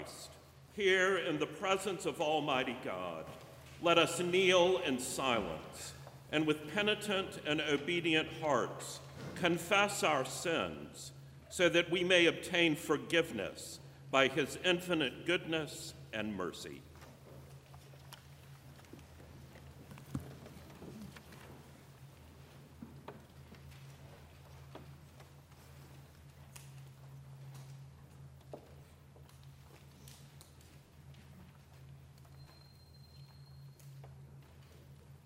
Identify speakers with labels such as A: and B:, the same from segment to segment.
A: Christ, here in the presence of Almighty God, let us kneel in silence and with penitent and obedient hearts confess our sins so that we may obtain forgiveness by his infinite goodness and mercy.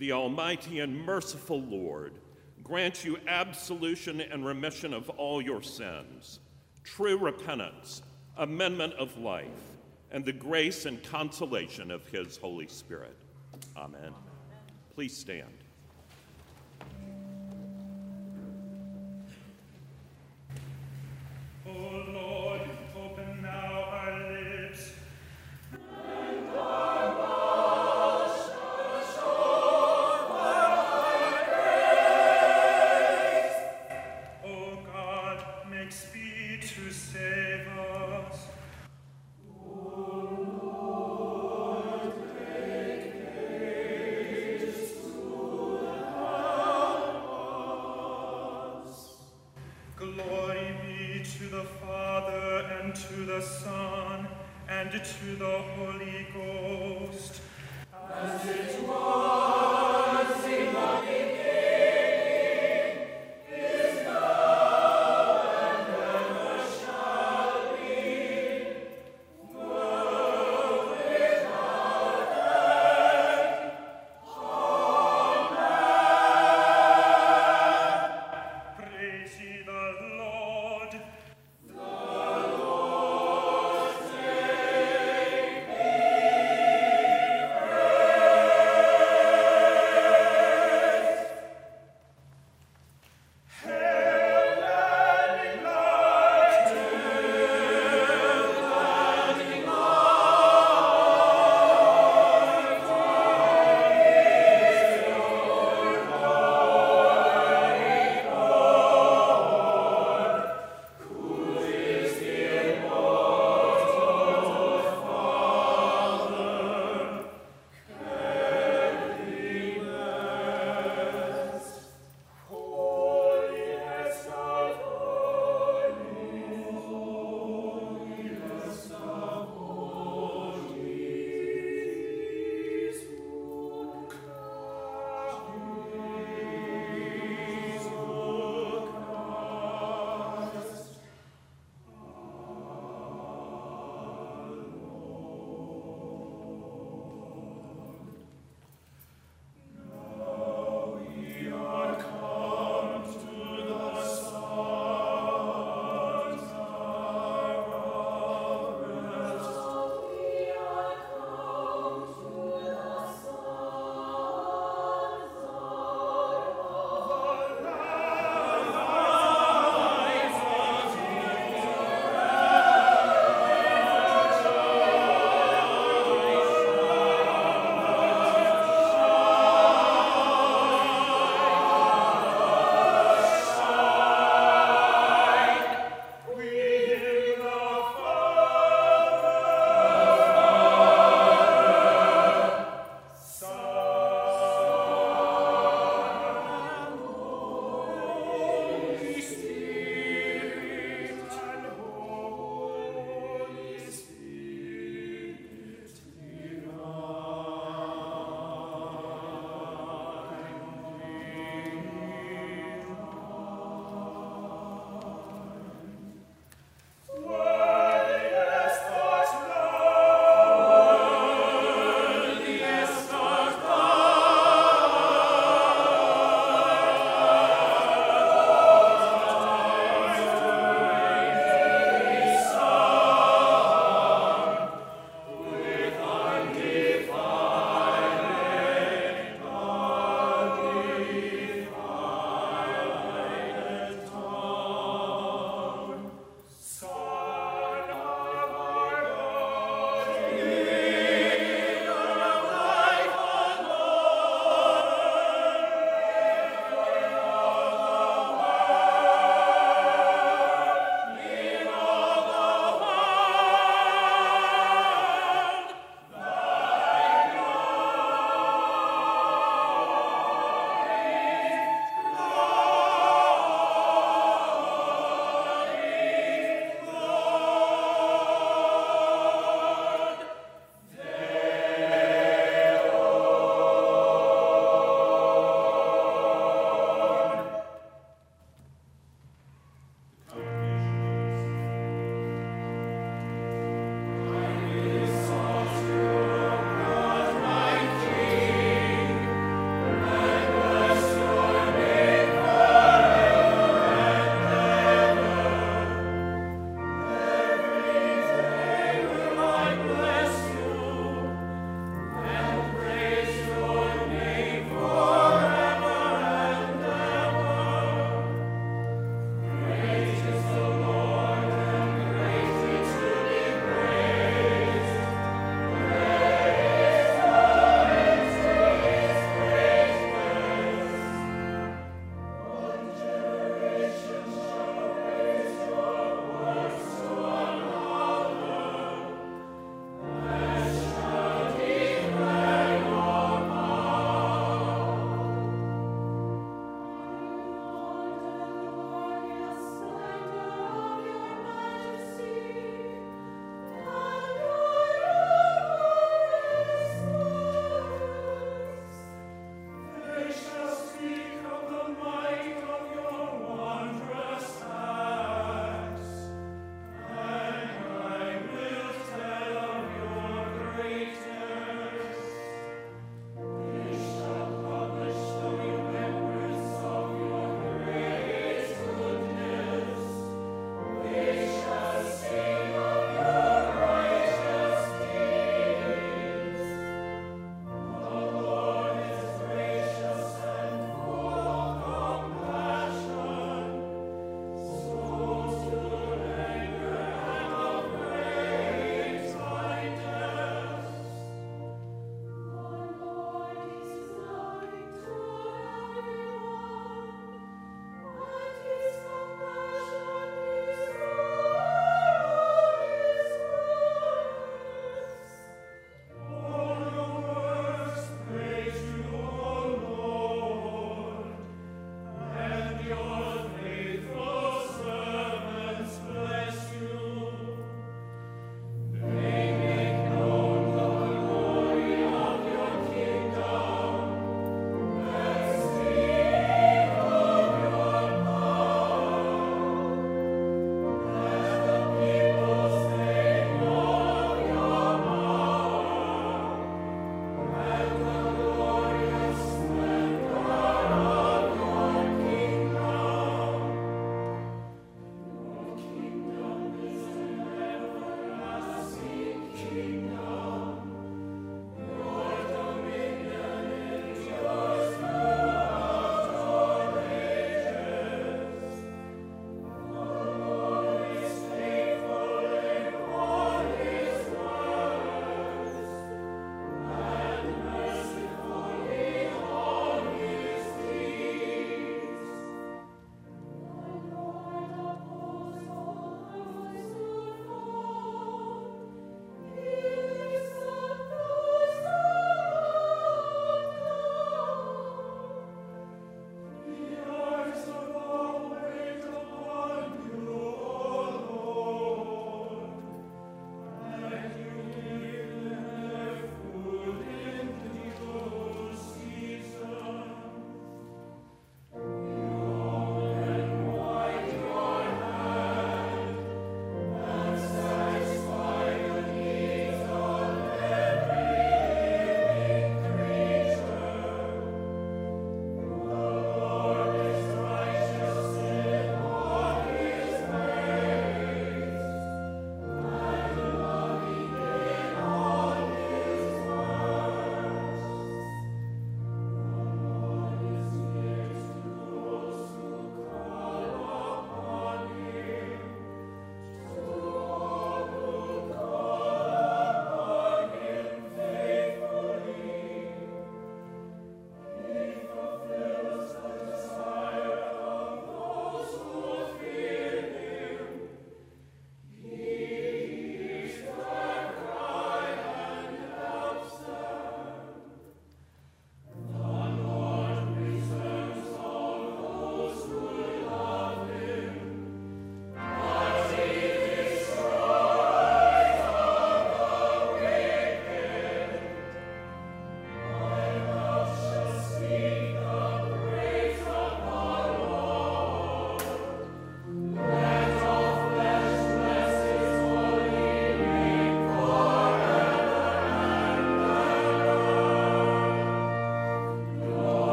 A: The Almighty and merciful Lord grant you absolution and remission of all your sins, true repentance, amendment of life, and the grace and consolation of his Holy Spirit. Amen. Please stand.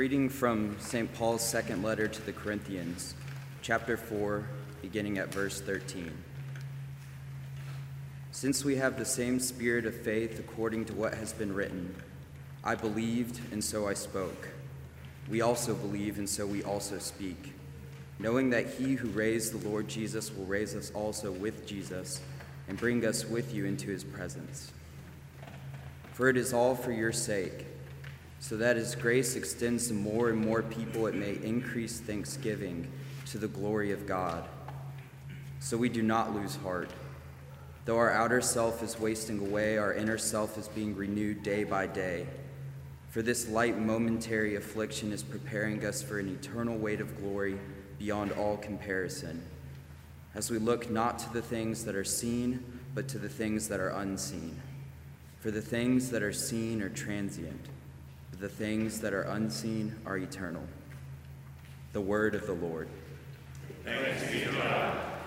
B: Reading from St. Paul's second letter to the Corinthians, chapter 4, beginning at verse 13. Since we have the same spirit of faith according to what has been written, I believed and so I spoke. We also believe and so we also speak, knowing that he who raised the Lord Jesus will raise us also with Jesus and bring us with you into his presence. For it is all for your sake, so that as grace extends to more and more people, it may increase thanksgiving to the glory of God. So we do not lose heart. Though our outer self is wasting away, our inner self is being renewed day by day. For this light momentary affliction is preparing us for an eternal weight of glory beyond all comparison as we look not to the things that are seen, but to the things that are unseen. For the things that are seen are transient, the things that are unseen are eternal. The word of the Lord.
A: Thanks be to God.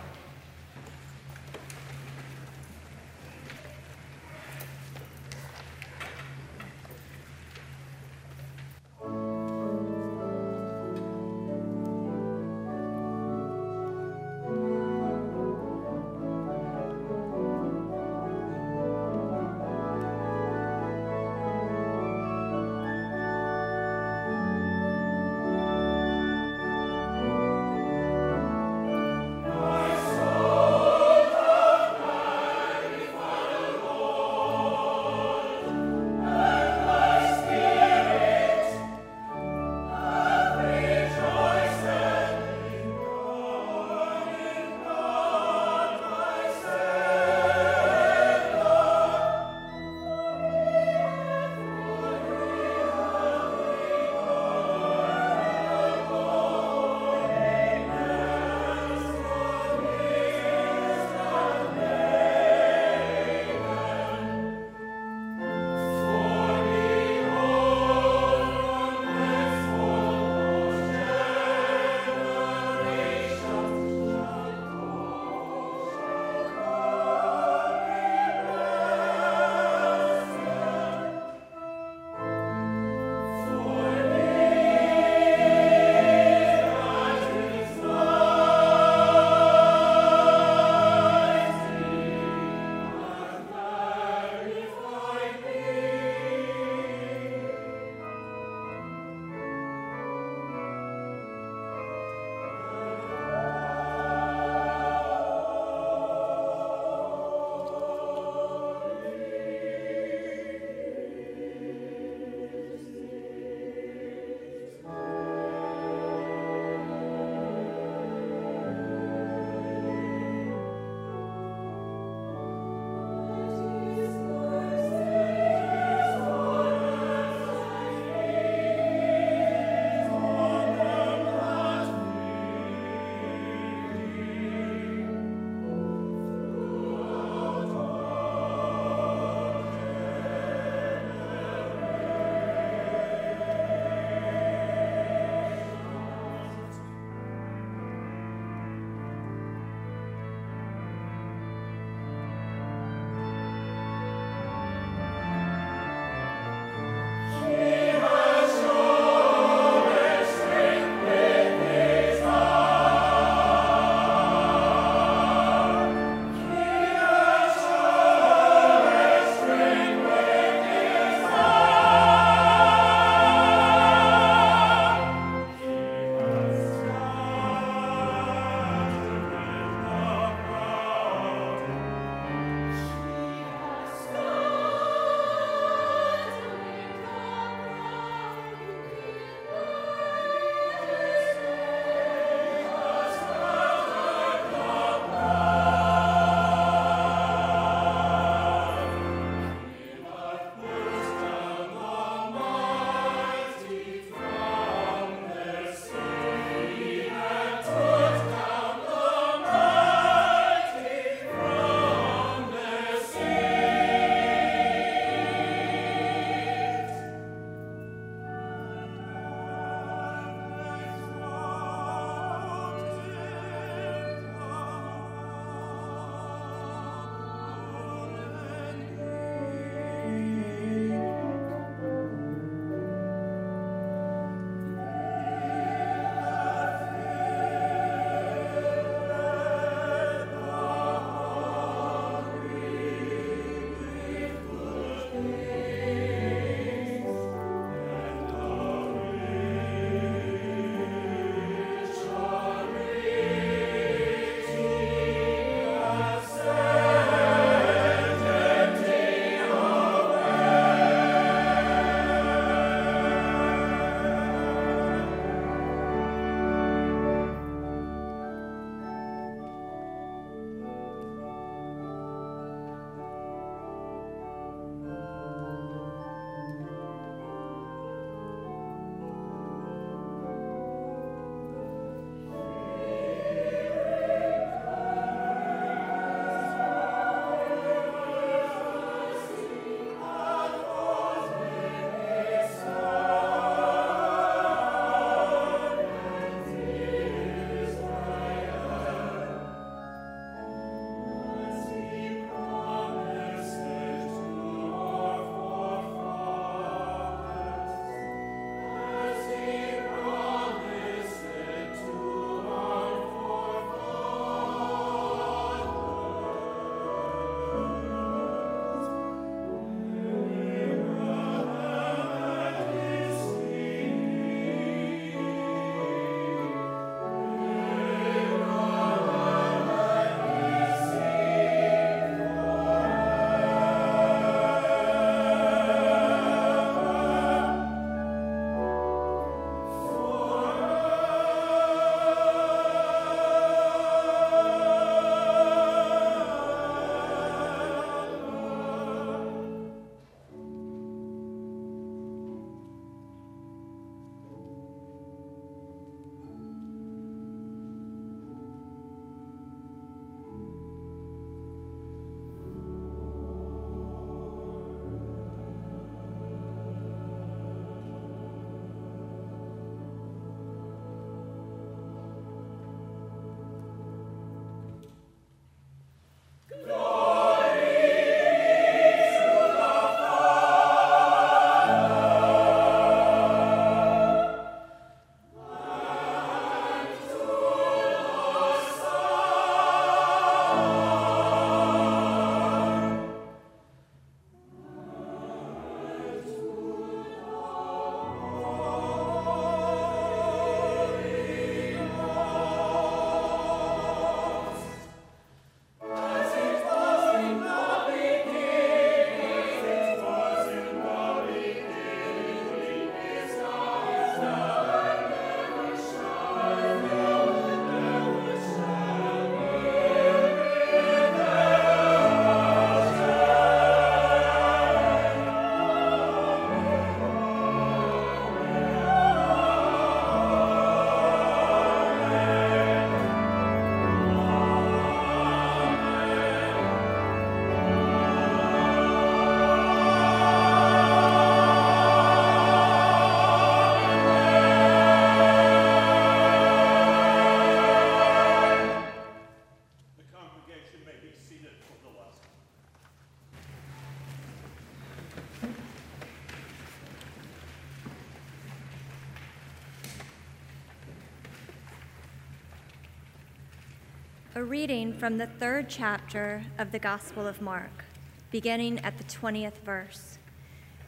C: Reading from the third chapter of the Gospel of Mark, beginning at the 20th verse.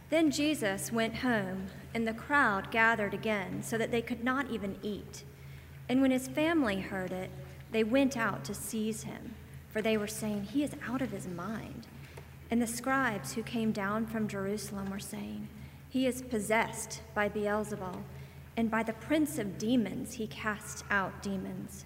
C: Then Jesus went home, and the crowd gathered again, so that they could not even eat. And when his family heard it, they went out to seize him, for they were saying, He is out of his mind. And the scribes who came down from Jerusalem were saying, He is possessed by Beelzebul, and by the prince of demons he casts out demons.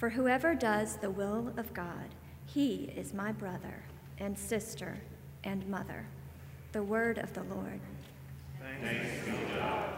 C: For whoever does the will of God, he is my brother and sister and mother. The word of the Lord.
A: Thanks be to God.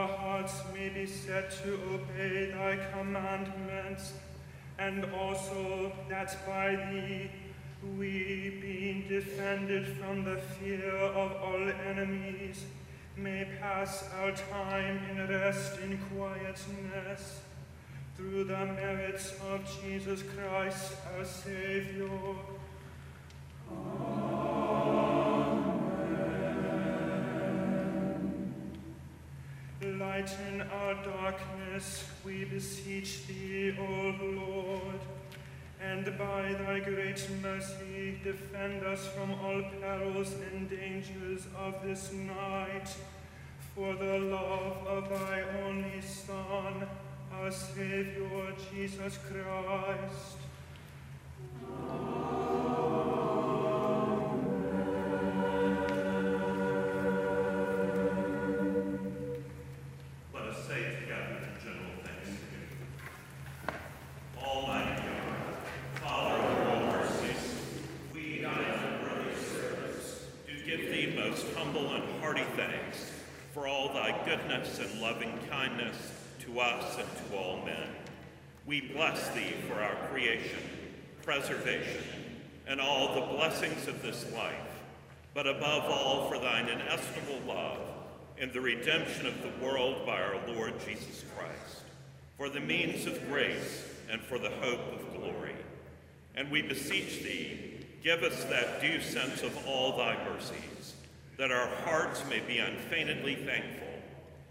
D: Our hearts may be set to obey thy commandments, and also that by thee we, being defended from the fear of all enemies, may pass our time in rest and quietness, through the merits of Jesus Christ our Savior. Lighten our darkness, we beseech thee, O Lord, and by thy great mercy defend us from all perils and dangers of this night, for the love of thy only Son, our Savior Jesus Christ.
A: Let and loving kindness to us and to all men. We bless thee for our creation, preservation, and all the blessings of this life, but above all for thine inestimable love in the redemption of the world by our Lord Jesus Christ, for the means of grace and for the hope of glory. And we beseech thee, give us that due sense of all thy mercies, that our hearts may be unfeignedly thankful,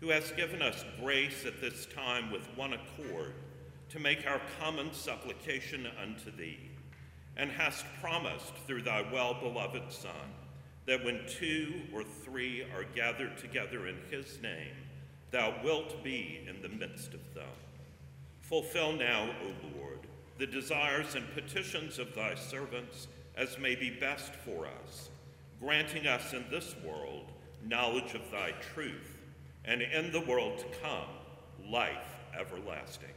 A: who has given us grace at this time with one accord to make our common supplication unto thee, and hast promised through thy well-beloved Son, that when two or three are gathered together in his name, thou wilt be in the midst of them. Fulfill now, O Lord, the desires and petitions of thy servants as may be best for us, granting us in this world knowledge of thy truth, and in the world to come, life everlasting.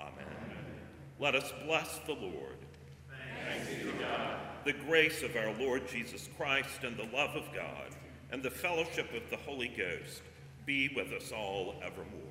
A: Amen. Let us bless the Lord. Thanks be to God. The grace of our Lord Jesus Christ and the love of God and the fellowship of the Holy Ghost be with us all evermore.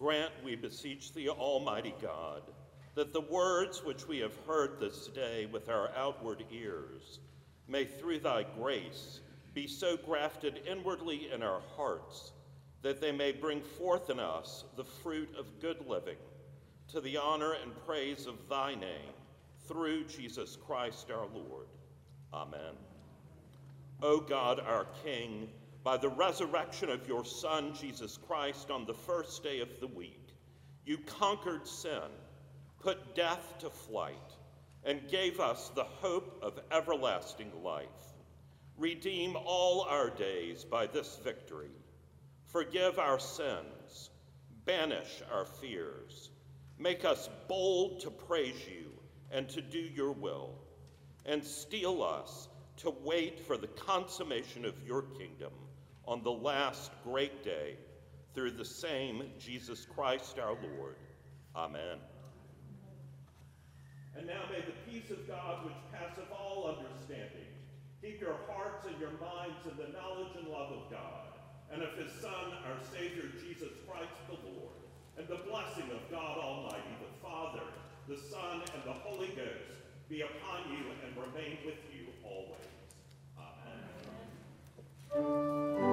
A: Grant, we beseech thee, Almighty God, that the words which we have heard this day with our outward ears may through thy grace be so grafted inwardly in our hearts that they may bring forth in us the fruit of good living to the honor and praise of thy name through Jesus Christ our Lord. Amen. O God, our King, by the resurrection of your Son, Jesus Christ, on the first day of the week, you conquered sin, put death to flight, and gave us the hope of everlasting life. Redeem all our days by this victory. Forgive our sins, banish our fears, make us bold to praise you and to do your will, and steel us to wait for the consummation of your kingdom on the last great day through the same Jesus Christ our Lord. Amen. And now may the peace of God, which passeth all understanding, keep your hearts and your minds in the knowledge and love of God, and of his Son, our Savior, Jesus Christ the Lord, and the blessing of God Almighty, the Father, the Son, and the Holy Ghost, be upon you and remain with you always. Amen. Amen.